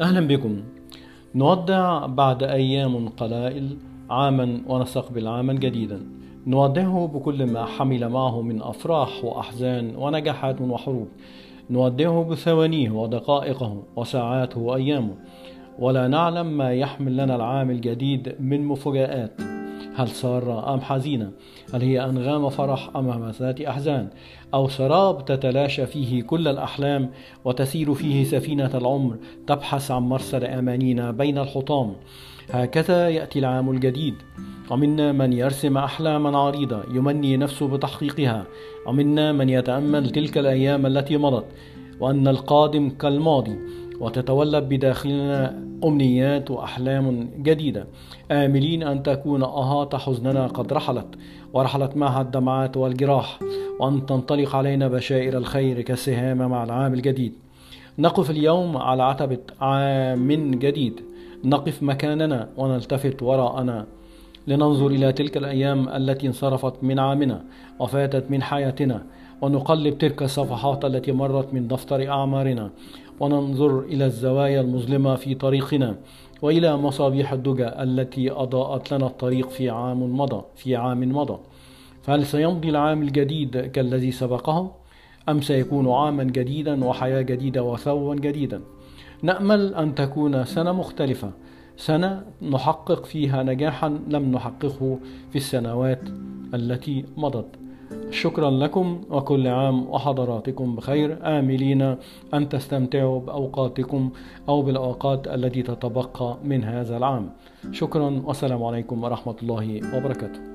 أهلا بكم. نودع بعد أيام قلائل عاما ونستقبل عاما جديدا. نودعه بكل ما حمل معه من أفراح وأحزان ونجاحات وحروب. نودعه بثوانيه ودقائقه وساعاته وأيامه. ولا نعلم ما يحمل لنا العام الجديد من مفاجآت. هل سارة أم حزينة؟ هل هي أنغام فرح أم همسات أحزان؟ أو سراب تتلاشى فيه كل الأحلام وتسير فيه سفينة العمر تبحث عن مرسل أمانينا بين الحطام. هكذا يأتي العام الجديد. ومنا من يرسم أحلاما عريضة يمني نفسه بتحقيقها. ومنا من يتأمل تلك الأيام التي مضت. وأن القادم كالماضي. وتتولد بداخلنا أمنيات وأحلام جديدة. آملين أن تكون أهات حزننا قد رحلت ورحلت معها الدمعات والجراح وأن تنطلق علينا بشائر الخير كالسهام مع العام الجديد. نقف اليوم على عتبة عام جديد. نقف مكاننا ونلتفت وراءنا. لننظر إلى تلك الأيام التي انصرفت من عامنا وفاتت من حياتنا ونقلب تلك الصفحات التي مرت من دفتر أعمارنا. وننظر إلى الزوايا المظلمة في طريقنا وإلى مصابيح الدجى التي أضاءت لنا الطريق في عام مضى في عام مضى. فهل سيمضي العام الجديد كالذي سبقه؟ أم سيكون عاما جديدا وحياة جديدة وثوا جديدا؟ نأمل أن تكون سنة مختلفة سنة نحقق فيها نجاحا لم نحققه في السنوات التي مضت. شكرا لكم وكل عام وحضراتكم بخير. آملين أن تستمتعوا بأوقاتكم أو بالأوقات التي تتبقى من هذا العام. شكرا والسلام عليكم ورحمة الله وبركاته.